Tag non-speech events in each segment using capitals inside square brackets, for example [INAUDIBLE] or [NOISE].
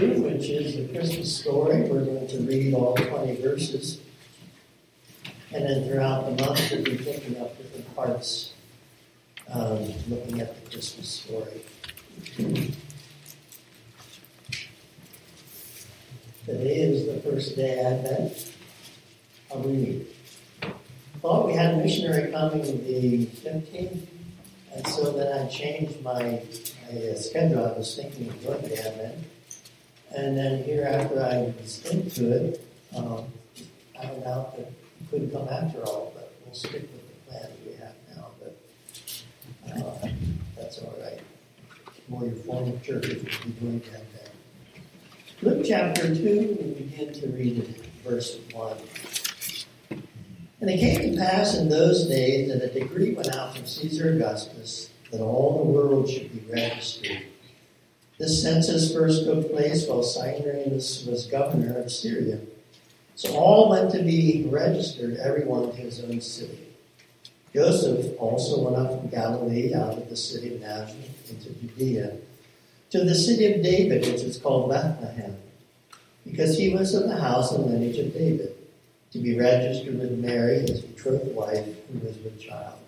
2, which is the Christmas story. We're going to read all 20 verses. And then throughout the month, we'll be picking up different parts, um, looking at the Christmas story. Today is the first day Advent. I'll read. Thought we had a missionary coming the 15th, and so then I changed my, my schedule. I was thinking of doing the Advent. And then here, after I was to it, um, I out that it couldn't come after all, but we'll stick with the plan that we have now. But uh, that's all right. More your reformed churches will be doing that then. Luke chapter 2, we begin to read it, verse 1. And it came to pass in those days that a decree went out from Caesar Augustus that all the world should be registered. This census first took place while Cyrenius was governor of Syria. So all went to be registered, everyone to his own city. Joseph also went up from Galilee out of the city of Nazareth into Judea to the city of David, which is called Bethlehem, because he was of the house and lineage of David, to be registered with Mary, his betrothed wife, who was with child.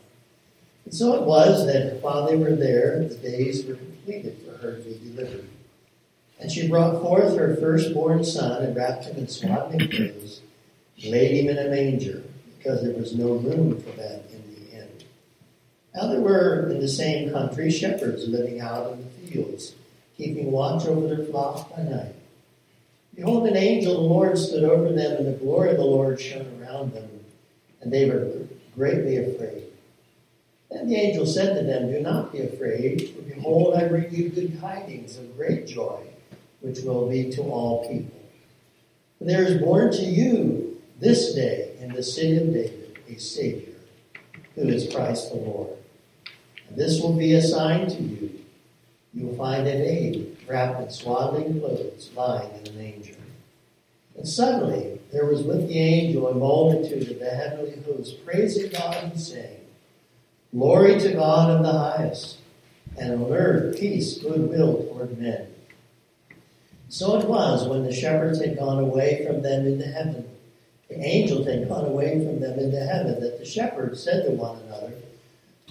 And so it was that while they were there, the days were completed her to. And she brought forth her firstborn son and wrapped him in swaddling clothes, laid him in a manger, because there was no room for them in the inn. Now there were in the same country shepherds living out in the fields, keeping watch over their flock by night. Behold, an angel of the Lord stood over them, and the glory of the Lord shone around them, and they were greatly afraid. Then the angel said to them, Do not be afraid, for behold, I bring you good tidings of great joy, which will be to all people. For there is born to you this day in the city of David a Savior, who is Christ the Lord. And this will be a sign to you. You will find a babe wrapped in swaddling clothes, lying in a manger. And suddenly there was with the angel a multitude of the heavenly hosts, praising God and saying, Glory to God in the highest, and on earth peace, goodwill toward men. So it was when the shepherds had gone away from them into heaven, the angels had gone away from them into heaven, that the shepherds said to one another,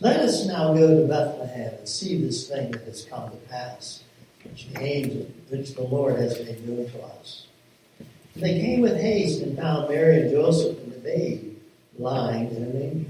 Let us now go to Bethlehem and see this thing that has come to pass, which the angel, which the Lord has made known to us. And they came with haste and found Mary and Joseph and the babe lying in a manger.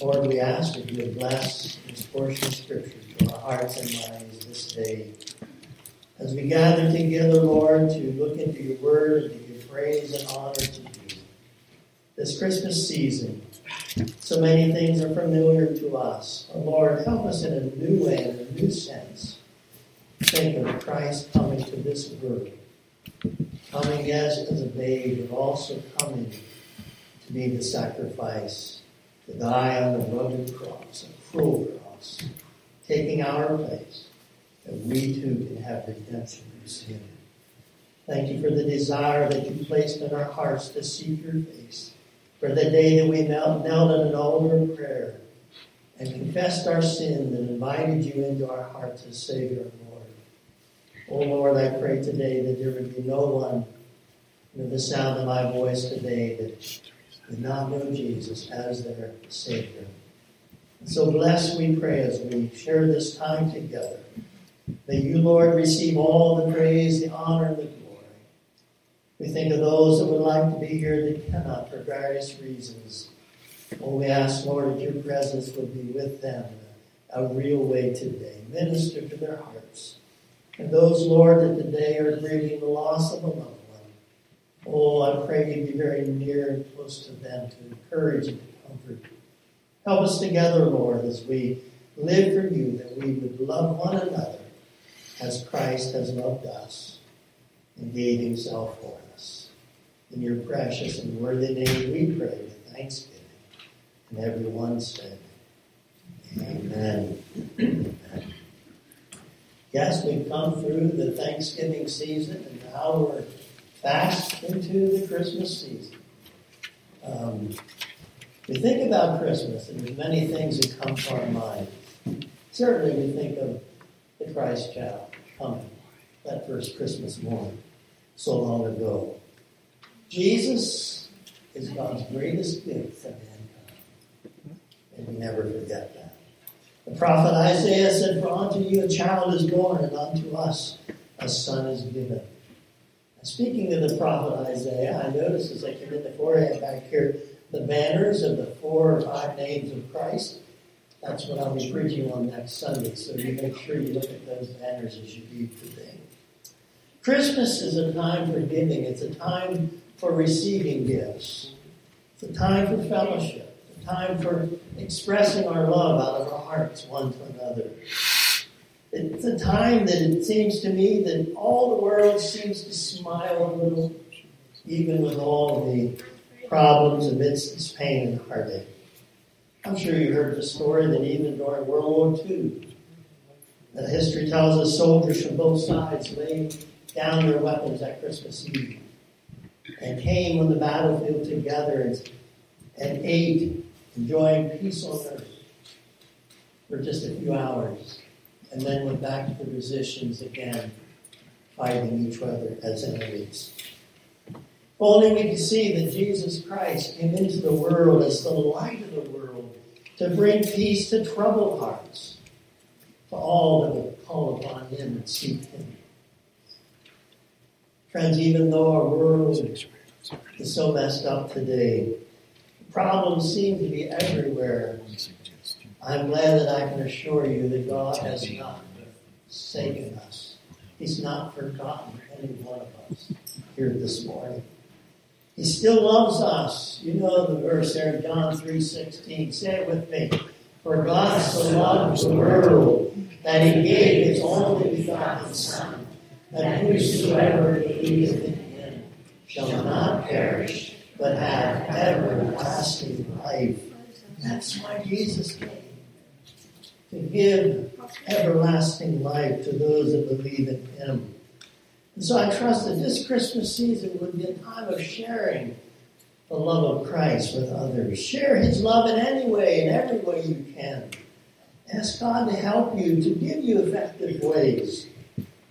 Lord, we ask that you would bless this portion of Scripture to our hearts and minds this day. As we gather together, Lord, to look into your word and to give praise and honor to you. This Christmas season, so many things are familiar to us. Oh, Lord, help us in a new way, in a new sense. Think of Christ coming to this world, coming yes as a babe, but also coming to be the sacrifice, to die on the rugged cross, a cruel cross, taking our place, that we too can have redemption through sin. Thank you for the desire that you placed in our hearts to seek your face, for the day that we knelt, knelt at an altar of prayer and confessed our sin and invited you into our hearts as Savior and Lord. Oh Lord, I pray today that there would be no one with the sound of my voice today that would not know Jesus as their Savior. So bless, we pray, as we share this time together. May you, Lord, receive all the praise, the honor, the glory. We think of those that would like to be here that cannot for various reasons. Oh, we ask, Lord, that your presence would be with them a real way today. Minister to their hearts. And those, Lord, that today are grieving the loss of a loved. Oh, I pray you'd be very near and close to them to encourage and to comfort. Help us together, Lord, as we live for you, that we would love one another as Christ has loved us. and gave himself for us. In your precious and worthy name we pray with thanksgiving. And everyone said, Amen. Amen. Yes, we've come through the Thanksgiving season and now we're fast into the Christmas season. Um, we think about Christmas and there's many things that come to our mind. Certainly we think of the Christ child coming that first Christmas morning so long ago. Jesus is God's greatest gift to mankind. And we never forget that. The prophet Isaiah said, For unto you a child is born, and unto us a son is given. Speaking of the prophet Isaiah, I noticed as I came in the forehead back here, the banners of the four or five names of Christ. That's what I'll be preaching on next Sunday, so you make sure you look at those banners as you read today. Christmas is a time for giving. It's a time for receiving gifts. It's a time for fellowship. It's a time for expressing our love out of our hearts one to another. It's a time that it seems to me that all the world seems to smile a little, even with all the problems amidst this pain and heartache. I'm sure you heard the story that even during World War II, that history tells us soldiers from both sides laid down their weapons at Christmas Eve and came on the battlefield together and, and ate, enjoying peace on earth for just a few hours, and then went back to the positions again, fighting each other as enemies. Only we can see that Jesus Christ came into the world as the light of the world to bring peace to troubled hearts, to all that would call upon him and seek him. Friends, even though our world is so messed up today, problems seem to be everywhere. I'm glad that I can assure you that God has not forsaken us. He's not forgotten any one of us here this morning. He still loves us. You know the verse there, in John 3.16. Say it with me. For God so loved the world that he gave his only begotten Son, that whosoever believeth in him shall not perish, but have everlasting life. That's why Jesus came. To give everlasting life to those that believe in him. And so I trust that this Christmas season would be a time of sharing the love of Christ with others. Share His love in any way, in every way you can. Ask God to help you, to give you effective ways.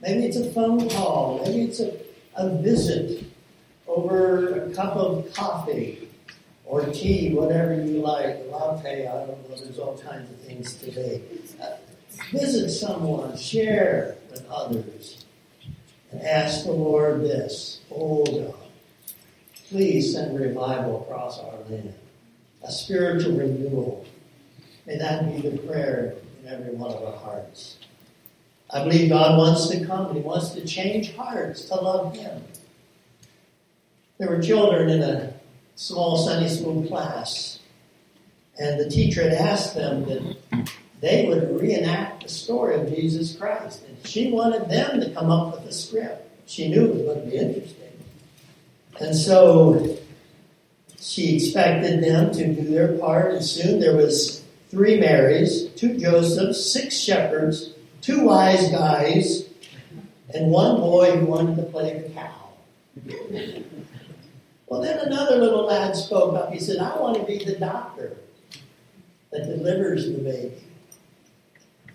Maybe it's a phone call, maybe it's a, a visit over a cup of coffee or tea, whatever you like, latte, I don't know, there's all kinds of things today. Uh, visit someone, share with others and ask the Lord this, oh God, please send revival across our land, a spiritual renewal. May that be the prayer in every one of our hearts. I believe God wants to come He wants to change hearts to love Him. There were children in a small Sunday school class, and the teacher had asked them that they would reenact the story of Jesus Christ. And she wanted them to come up with a script. She knew it was going to be interesting. And so she expected them to do their part, and soon there was three Marys, two Josephs, six shepherds, two wise guys, and one boy who wanted to play the cow. Well, then another little lad spoke up. He said, I want to be the doctor that delivers the baby.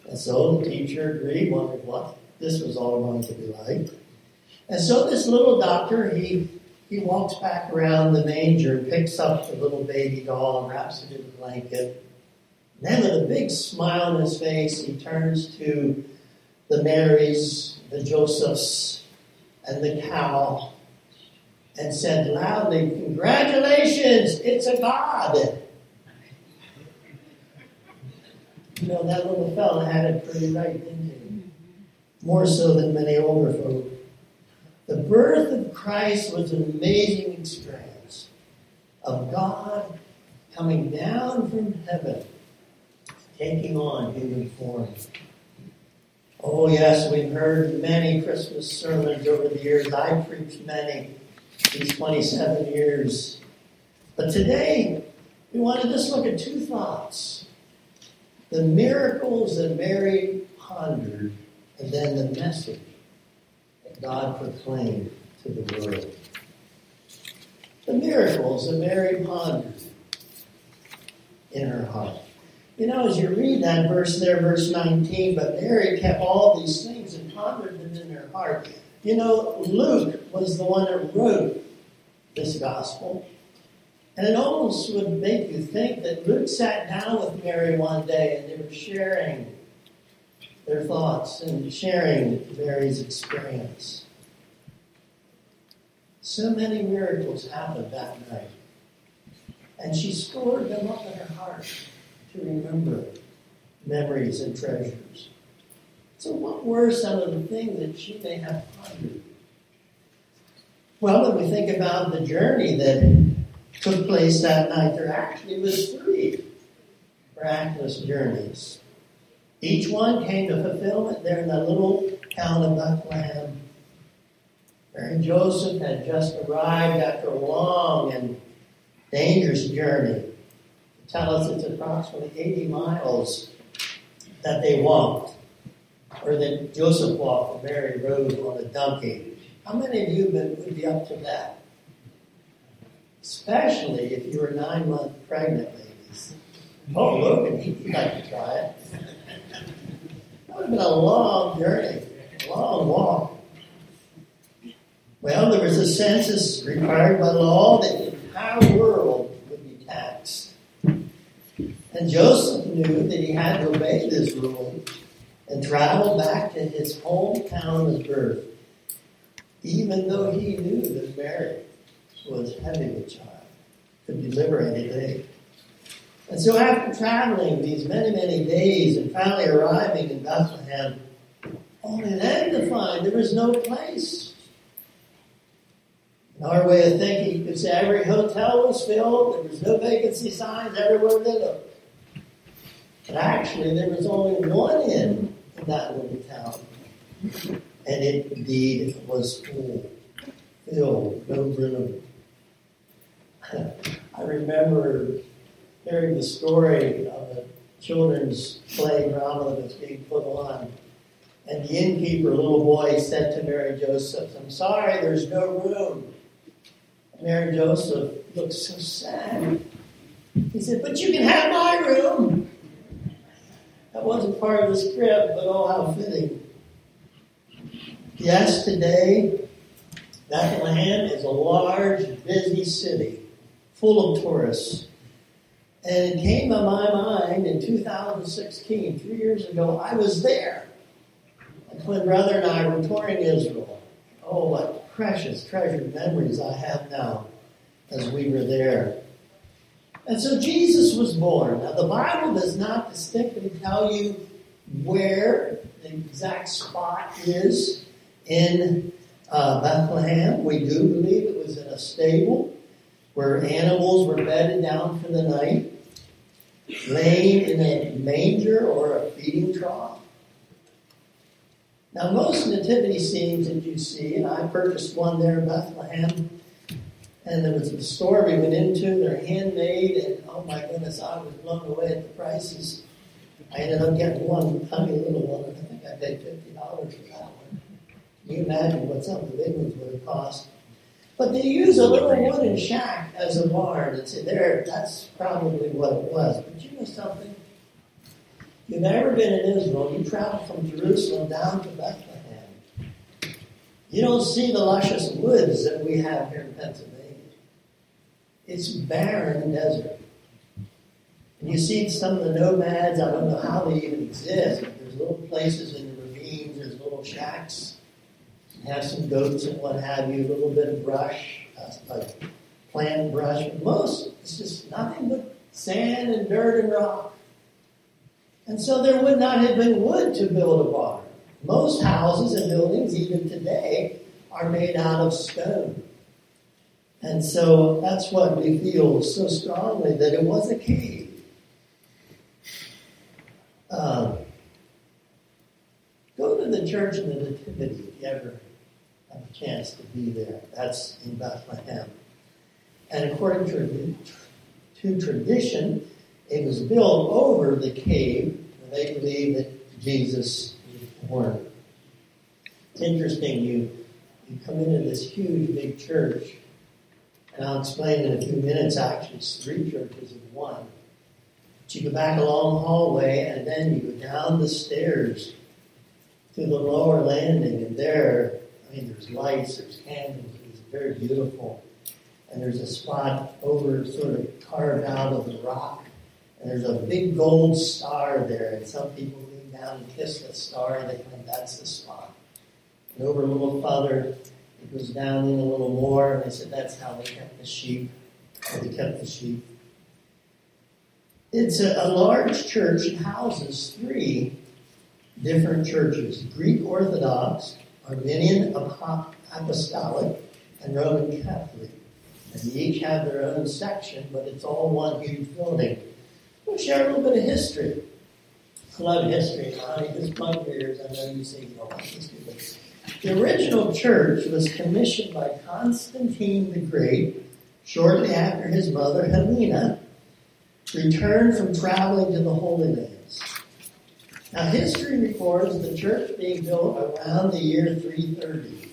And so the teacher agreed, wondered what this was all going to be like. And so this little doctor, he he walks back around the manger, picks up the little baby doll, and wraps it in a blanket. And then with a big smile on his face, he turns to the Marys, the Josephs, and the cow, and said loudly, Congratulations, it's a God. You know, that little fella had it pretty right, didn't he? More so than many older folk. The birth of Christ was an amazing experience of God coming down from heaven, taking on human form. Oh, yes, we've heard many Christmas sermons over the years. I've preached many these 27 years. But today, we want to just look at two thoughts the miracles that Mary pondered, and then the message that God proclaimed to the world. The miracles that Mary pondered in her heart. You know, as you read that verse there, verse 19, but Mary kept all these things and pondered them in her heart. You know, Luke was the one that wrote this gospel. And it almost would make you think that Luke sat down with Mary one day and they were sharing their thoughts and sharing Mary's experience. So many miracles happened that night. And she stored them up in her heart to remember memories and treasures. So, what were some of the things that she may have pondered? Well, when we think about the journey that took place that night, there actually was three miraculous journeys. Each one came to fulfillment there in the little town of Bethlehem. Mary and Joseph had just arrived after a long and dangerous journey. Tell us it's approximately 80 miles that they walked, or that Joseph walked, and Mary rode on a donkey. How many of you would be up to that? Especially if you were nine months pregnant, ladies. Oh, look, and he'd like to try it. That would have been a long journey, a long walk. Well, there was a census required by law that the entire world would be taxed. And Joseph knew that he had to obey this rule and travel back to his hometown of birth, even though he knew that Mary was having a child, could deliver any day. And so after traveling these many, many days and finally arriving in Bethlehem, only then to find there was no place. In our way of thinking, you could say every hotel was filled, there was no vacancy signs everywhere they looked. But actually, there was only one inn in that little town. And it indeed was full, filled, no room. I remember hearing the story of a children's play drama that was being put on. And the innkeeper, a little boy, said to Mary Joseph, I'm sorry, there's no room. And Mary Joseph looked so sad. He said, But you can have my room. That wasn't part of the script, but oh, how fitting. Yes, today, Bethlehem is a large, busy city full of tourists. And it came to my mind in 2016, three years ago, I was there. My twin brother and I were touring Israel. Oh, what precious, treasured memories I have now as we were there. And so Jesus was born. Now, the Bible does not distinctly tell you where the exact spot is in uh, Bethlehem. We do believe it was in a stable where animals were bedded down for the night, laying in a manger or a feeding trough. Now, most nativity scenes that you see, and I purchased one there in Bethlehem, and there was a store we went into, they're handmade, and oh my goodness, I was blown away at the prices. I ended up getting one tiny little one, I think I paid $50 for that one. Can you imagine what some of the big ones would have cost? But they use a little wooden shack as a barn. It's there, that's probably what it was. But you know something? You've never been in Israel, you travel from Jerusalem down to Bethlehem. You don't see the luscious woods that we have here in Pennsylvania. It's barren desert. And you see some of the nomads, I don't know how they even exist. There's little places in the ravines, there's little shacks. Have some goats and what have you, a little bit of brush, uh, like plant brush. But most, it's just nothing but sand and dirt and rock. And so there would not have been wood to build a barn. Most houses and buildings, even today, are made out of stone. And so that's what we feel so strongly that it was a cave. Uh, go to the church in the Nativity, if you ever chance to be there. That's in Bethlehem. And according to, to tradition, it was built over the cave. Where they believe that Jesus was born. It's interesting, you, you come into this huge, big church, and I'll explain in a few minutes, actually, it's three churches in one. But you go back a long hallway, and then you go down the stairs to the lower landing, and there, mean, there's lights, there's candles, it's very beautiful. And there's a spot over, sort of carved out of the rock, and there's a big gold star there, and some people lean down and kiss the star, and they think that's the spot. And over a little farther, it goes down in a little more, and they said that's how they kept the sheep, how they kept the sheep. It's a, a large church. It houses three different churches Greek Orthodox, Armenian Apostolic, and Roman Catholic. And they each have their own section, but it's all one huge building. We'll share a little bit of history. I love history. I mean, this month years, I know you say you don't like history, but the original church was commissioned by Constantine the Great shortly after his mother Helena returned from traveling to the Holy Lands. Now, history records the church being built around the year 330.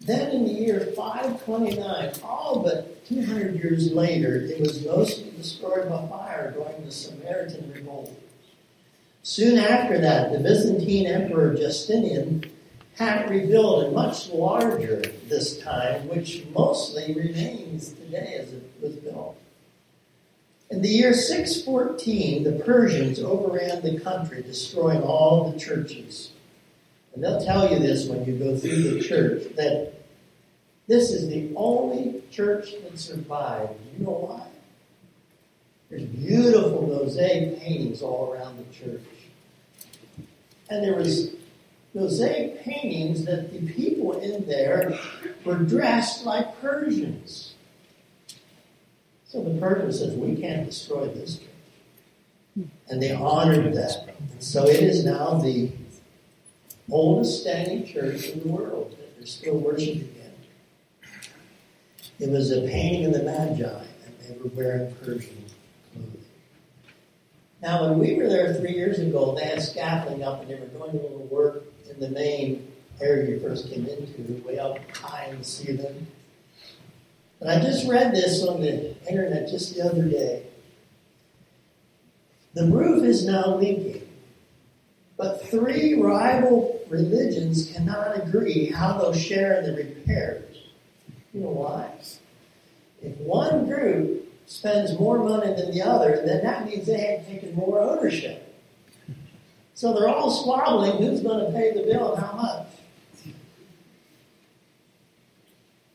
Then, in the year 529, all but 200 years later, it was mostly destroyed by fire during the Samaritan revolt. Soon after that, the Byzantine Emperor Justinian had rebuilt and much larger this time, which mostly remains today as it was built. In the year 614, the Persians overran the country, destroying all the churches. And they'll tell you this when you go through the church that this is the only church that survived. You know why? There's beautiful mosaic paintings all around the church. And there was mosaic paintings that the people in there were dressed like Persians. So the Persian says, we can't destroy this church. And they honored that. So it is now the oldest standing church in the world that they're still worshiping in. It was a painting of the Magi, and they were wearing Persian clothing. Now, when we were there three years ago, they had scaffolding up, and they were doing a little work in the main area you first came into, way up high in the ceiling. I just read this on the internet just the other day. The roof is now leaking, but three rival religions cannot agree how they'll share the repairs. You know why? If one group spends more money than the other, then that means they have taken more ownership. So they're all squabbling who's going to pay the bill and how much.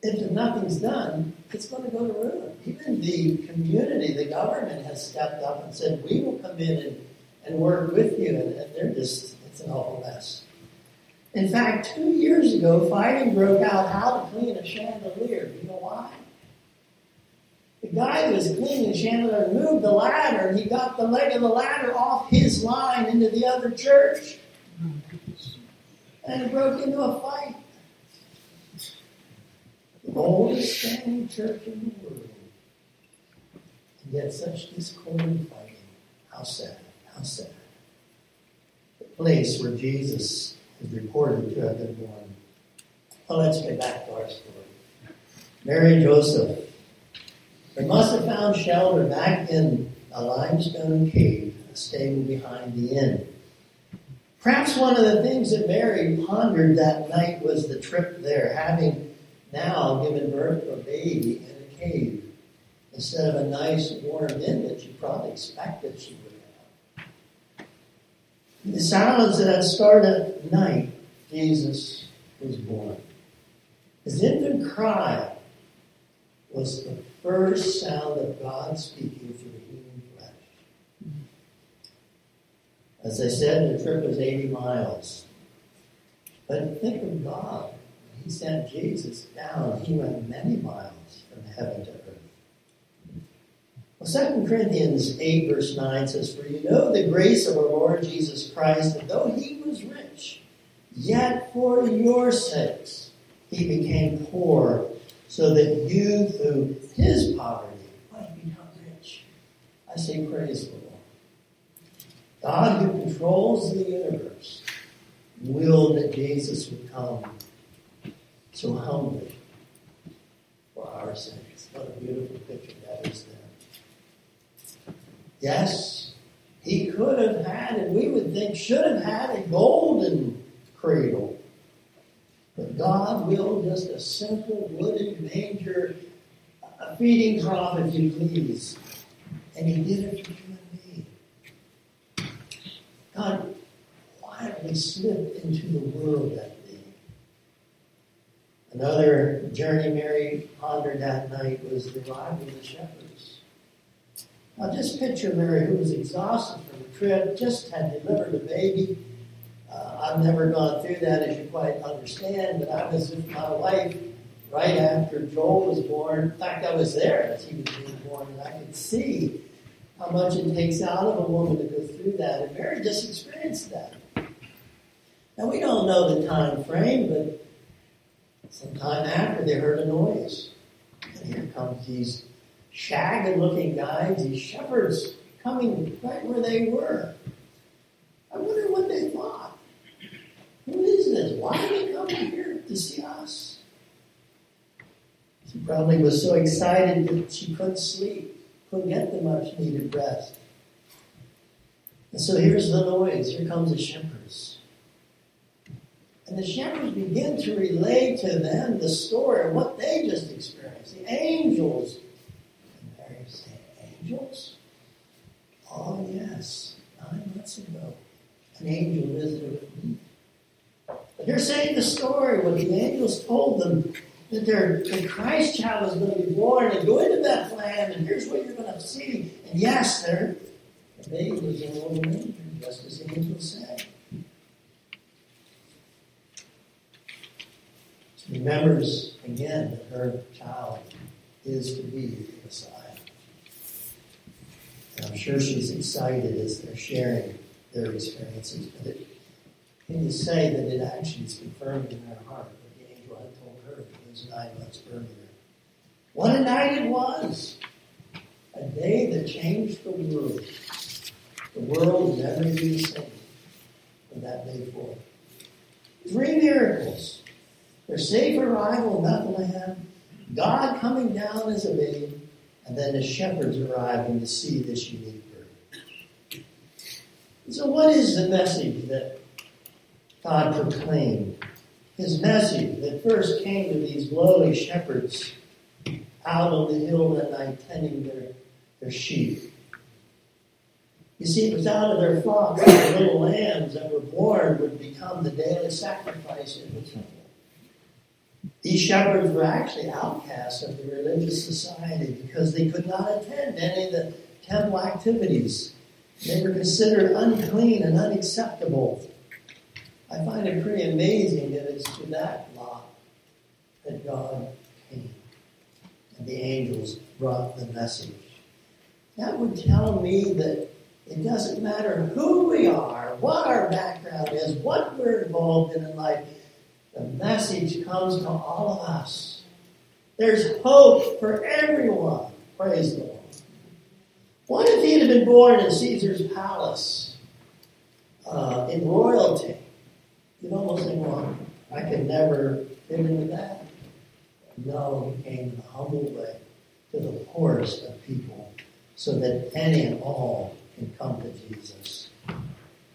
If nothing's done, it's going to go to ruin. Even the community, the government has stepped up and said, we will come in and, and work with you. And, and they're just, it's an awful mess. In fact, two years ago, fighting broke out how to clean a chandelier. Do you know why? The guy who was cleaning the chandelier moved the ladder and he got the leg of the ladder off his line into the other church. And it broke into a fight oldest standing church in the world, and yet such discord and fighting. How sad, how sad. The place where Jesus is reported to have been born. Well, let's get back to our story. Mary and Joseph. They must have found shelter back in a limestone cave, a stable behind the inn. Perhaps one of the things that Mary pondered that night was the trip there, having now given birth to a baby in a cave instead of a nice warm inn that you probably expected she would have. the silence that had started at night, Jesus was born. His infant cry was the first sound of God speaking through human flesh. As I said, the trip was 80 miles. But think of God sent Jesus down. He went many miles from heaven to earth. Well, 2 Corinthians 8, verse 9 says, For you know the grace of our Lord Jesus Christ, that though he was rich, Yet for your sakes he became poor, so that you through his poverty might become rich. I say praise the Lord. God who controls the universe willed that Jesus would come so humbly for our sakes. What a beautiful picture that is there. Yes, he could have had, and we would think should have had a golden cradle. But God willed just a simple wooden manger, a feeding trough, if you please. And He did it for you and me. God quietly slipped into the world that. Another journey Mary pondered that night was the arrival of the shepherds. Now just picture Mary, who was exhausted from the trip, just had delivered a baby. Uh, I've never gone through that, as you quite understand, but I was with my wife right after Joel was born. In fact, I was there as he was being born, and I could see how much it takes out of a woman to go through that. And Mary just experienced that. Now, we don't know the time frame, but sometime after they heard a noise. And here comes these shagged looking guys, these shepherds coming right where they were. I wonder what they thought. Who is this? Why did they come here to see us? She probably was so excited that she couldn't sleep, couldn't get the much needed rest. And so here's the noise. Here comes the shepherds. And the shepherds begin to relay to them the story of what they just experienced. The angels. And Mary said, Angels? Oh, yes. Nine months ago, an angel visited with me. They're saying the story, what the angels told them, that their the Christ child is going to be born and go into Bethlehem, and here's what you're going to see. And yes, there, the baby was in a little manger, just as the angel said. Remembers again that her child is to be the Messiah. And I'm sure she's excited as they're sharing their experiences, but it, can you say that it actually is confirmed in her heart what the angel had told her those nine months earlier? What a night it was! A day that changed the world. The world never be the same from that day forward. Three miracles their safe arrival in Bethlehem, God coming down as a babe, and then the shepherds arriving to see this unique birth. So, what is the message that God proclaimed? His message that first came to these lowly shepherds out on the hill that night tending their, their sheep. You see, it was out of their flock that the little lambs that were born would become the daily sacrifice the temple. These shepherds were actually outcasts of the religious society because they could not attend any of the temple activities. They were considered unclean and unacceptable. I find it pretty amazing that it's to that lot that God came and the angels brought the message. That would tell me that it doesn't matter who we are, what our background is, what we're involved in in life. The message comes to all of us. There's hope for everyone. Praise the Lord. What if he had been born in Caesar's palace uh, in royalty? You'd almost think, well, I could never fit into that. No, he came in a humble way to the poorest of people so that any and all can come to Jesus.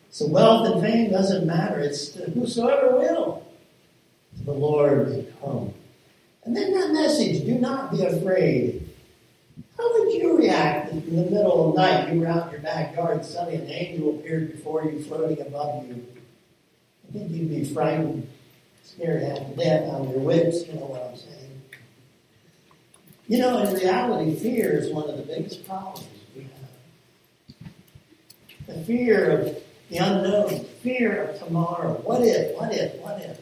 So wealth and fame doesn't matter. It's to whosoever will the Lord may come. And then that message, do not be afraid. How would you react if in the middle of the night you were out in your backyard and suddenly an angel appeared before you floating above you? I think you'd be frightened, scared half to death on your wits, you know what I'm saying. You know, in reality, fear is one of the biggest problems we have. The fear of the unknown, fear of tomorrow. What if, what if, what if?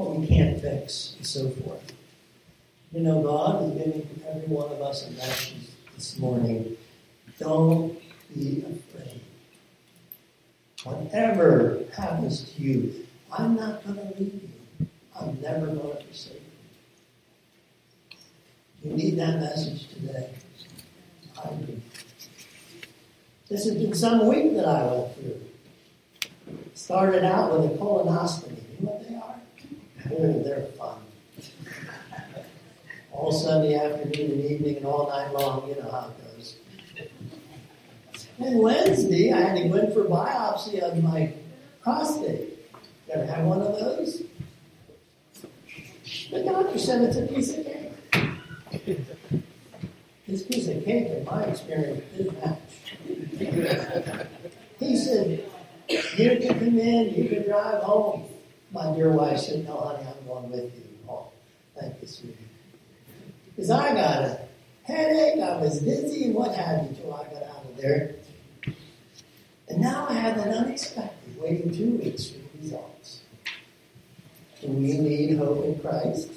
What we can't fix, and so forth. You know, God is giving every one of us a message this morning. Don't be afraid. Whatever happens to you, I'm not going to leave you. I'm never going to forsake you. You need that message today. I do. This has been some week that I went through. Started out with a colonoscopy. You know what they are? Oh, they're fun. [LAUGHS] All Sunday afternoon and evening and all night long, you know how it goes. And Wednesday, I had to go in for biopsy of my prostate. Ever have one of those? The doctor said it's a piece of cake. This piece of cake, in my experience, didn't match. he said, You can come in, you can drive home. My dear wife said, No, honey, I'm going with you. Oh, thank you, sweetie. Because I got a headache, I was dizzy, what have you, till I got out of there. And now I have an unexpected, waiting two weeks for the results. Do we need hope in Christ?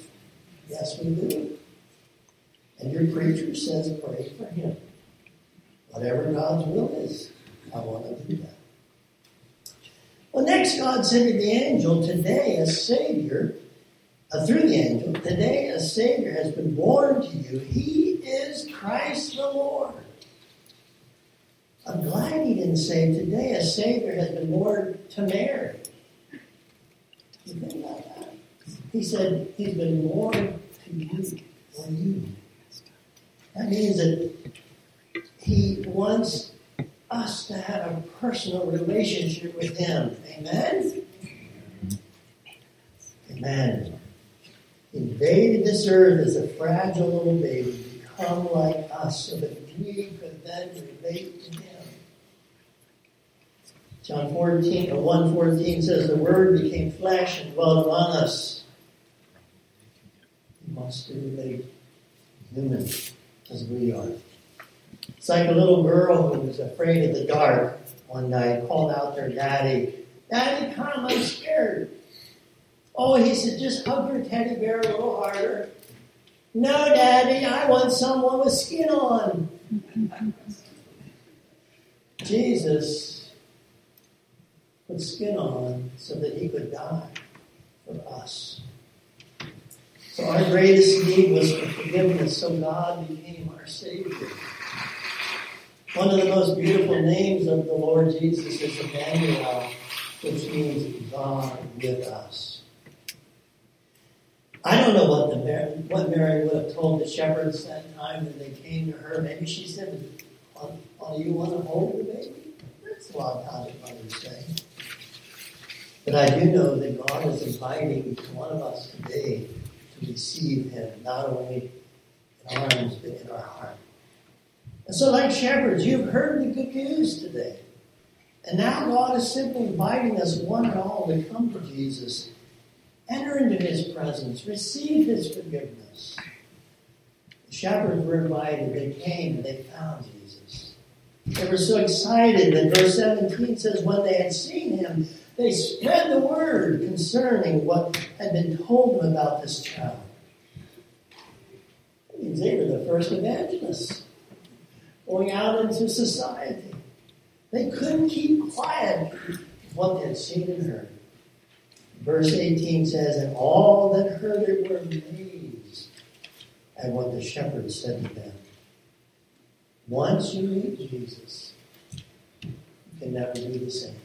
Yes, we do. And your preacher says pray for him. Whatever God's will is, I want to do that. Well, next, God said to the angel, Today a Savior, uh, through the angel, today a Savior has been born to you. He is Christ the Lord. I'm glad he didn't say, Today a Savior has been born to Mary. You think about that? He said, He's been born to you, for you. That means that He wants us to have a personal relationship with Him. Amen? Amen. Invaded this earth as a fragile little baby, become like us so that we could then relate to Him. John 14, uh, or 114 says, The Word became flesh and dwelt among us. He wants to relate human as we are. It's like a little girl who was afraid of the dark one night called out to her daddy, Daddy, come, I'm scared. Oh, he said, just hug your teddy bear a little harder. No, Daddy, I want someone with skin on. [LAUGHS] Jesus put skin on so that he could die for us. So our greatest need was for forgiveness, so God became our Savior. One of the most beautiful names of the Lord Jesus is Emmanuel, which means God with us. I don't know what the what Mary would have told the shepherds that time when they came to her. Maybe she said, "Oh, oh you want to hold the baby?" That's a lot of times mothers say. But I do know that God is inviting one of us today to receive Him, not only in our arms, but in our heart. And so, like shepherds, you've heard the good news today. And now God is simply inviting us, one and all, to come to Jesus, enter into His presence, receive His forgiveness. The shepherds were invited, they came, and they found Jesus. They were so excited that verse 17 says, when they had seen Him, they spread the word concerning what had been told them about this child. They were the first evangelists going out into society. They couldn't keep quiet what they had seen and heard. Verse 18 says, And all that heard it were amazed at what the shepherds said to them. Once you meet Jesus, you can never be the same.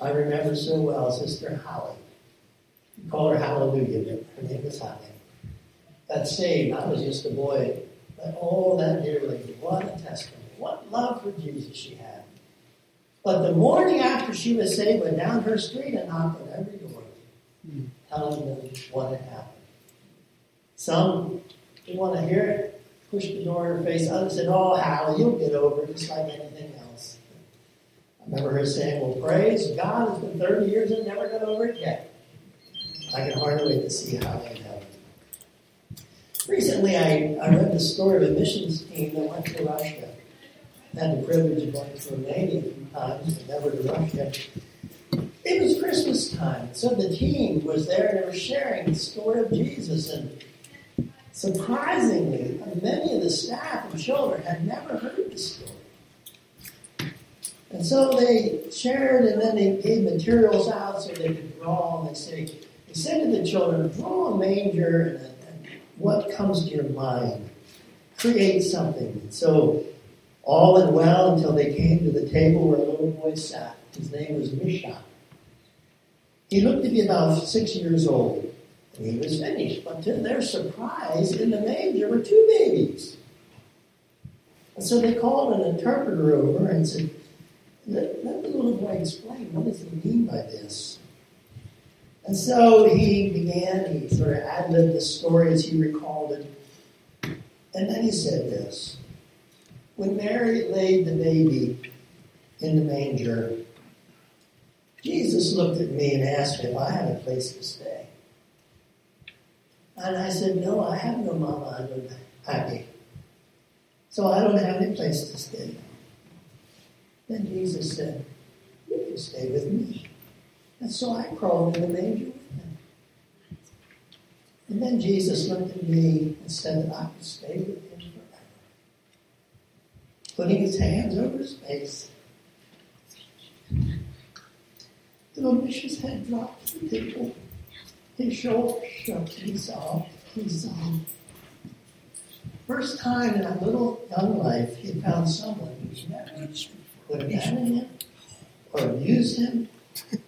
I remember so well Sister Holly. We call her Hallelujah, her name is Holly. Got saved. I was just a boy. But oh, that dear lady, what a testimony. What love for Jesus she had. But the morning after she was saved, went down her street and knocked on every door, hmm. telling them what had happened. Some didn't want to hear it, pushed the door in her face. Others said, Oh, Hal, you'll get over it just like anything else. I remember her saying, Well, praise God, it's been 30 years and never got over it yet. I can hardly wait to see how they. Recently, I, I read the story of a missions team that went to Russia. I had the privilege of going to Romania a few times, but never to Russia. It was Christmas time, so the team was there and they were sharing the story of Jesus. And surprisingly, many of the staff and children had never heard the story. And so they shared, and then they gave materials out so they could draw. And they say, they said to the children, draw a manger and, and what comes to your mind. Create something. So all went well until they came to the table where a little boy sat. His name was Misha. He looked to be about six years old, and he was finished. But to their surprise, in the manger were two babies. And so they called an interpreter over and said, let, let the little boy explain what does he mean by this. And so he began, he sort of ad libbed the story as he recalled it. And then he said this When Mary laid the baby in the manger, Jesus looked at me and asked me if I had a place to stay. And I said, No, I have no mama. I live happy. So I don't have any place to stay. Then Jesus said, You can stay with me. And so I crawled in the manger with him. And then Jesus looked at me and said that I could stay with him forever. Putting his hands over his face. Little Misha's head dropped to the table. His shoulders shook. He sobbed. He sobbed. First time in a little young life, he found someone who's never would abandon him or abuse him,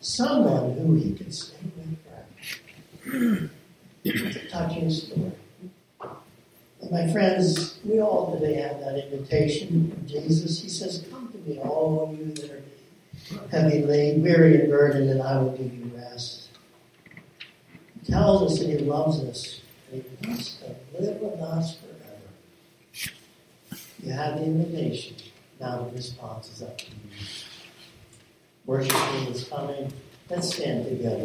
someone who he could stay with forever. Touching story. And my friends, we all today have that invitation from Jesus. He says, Come to me, all of you that are heavy laden, weary and burdened, and I will give you rest. He tells us that he loves us, and he wants to live with us forever. You have the invitation. Now the response is up to you. Worship team is coming. Let's stand together.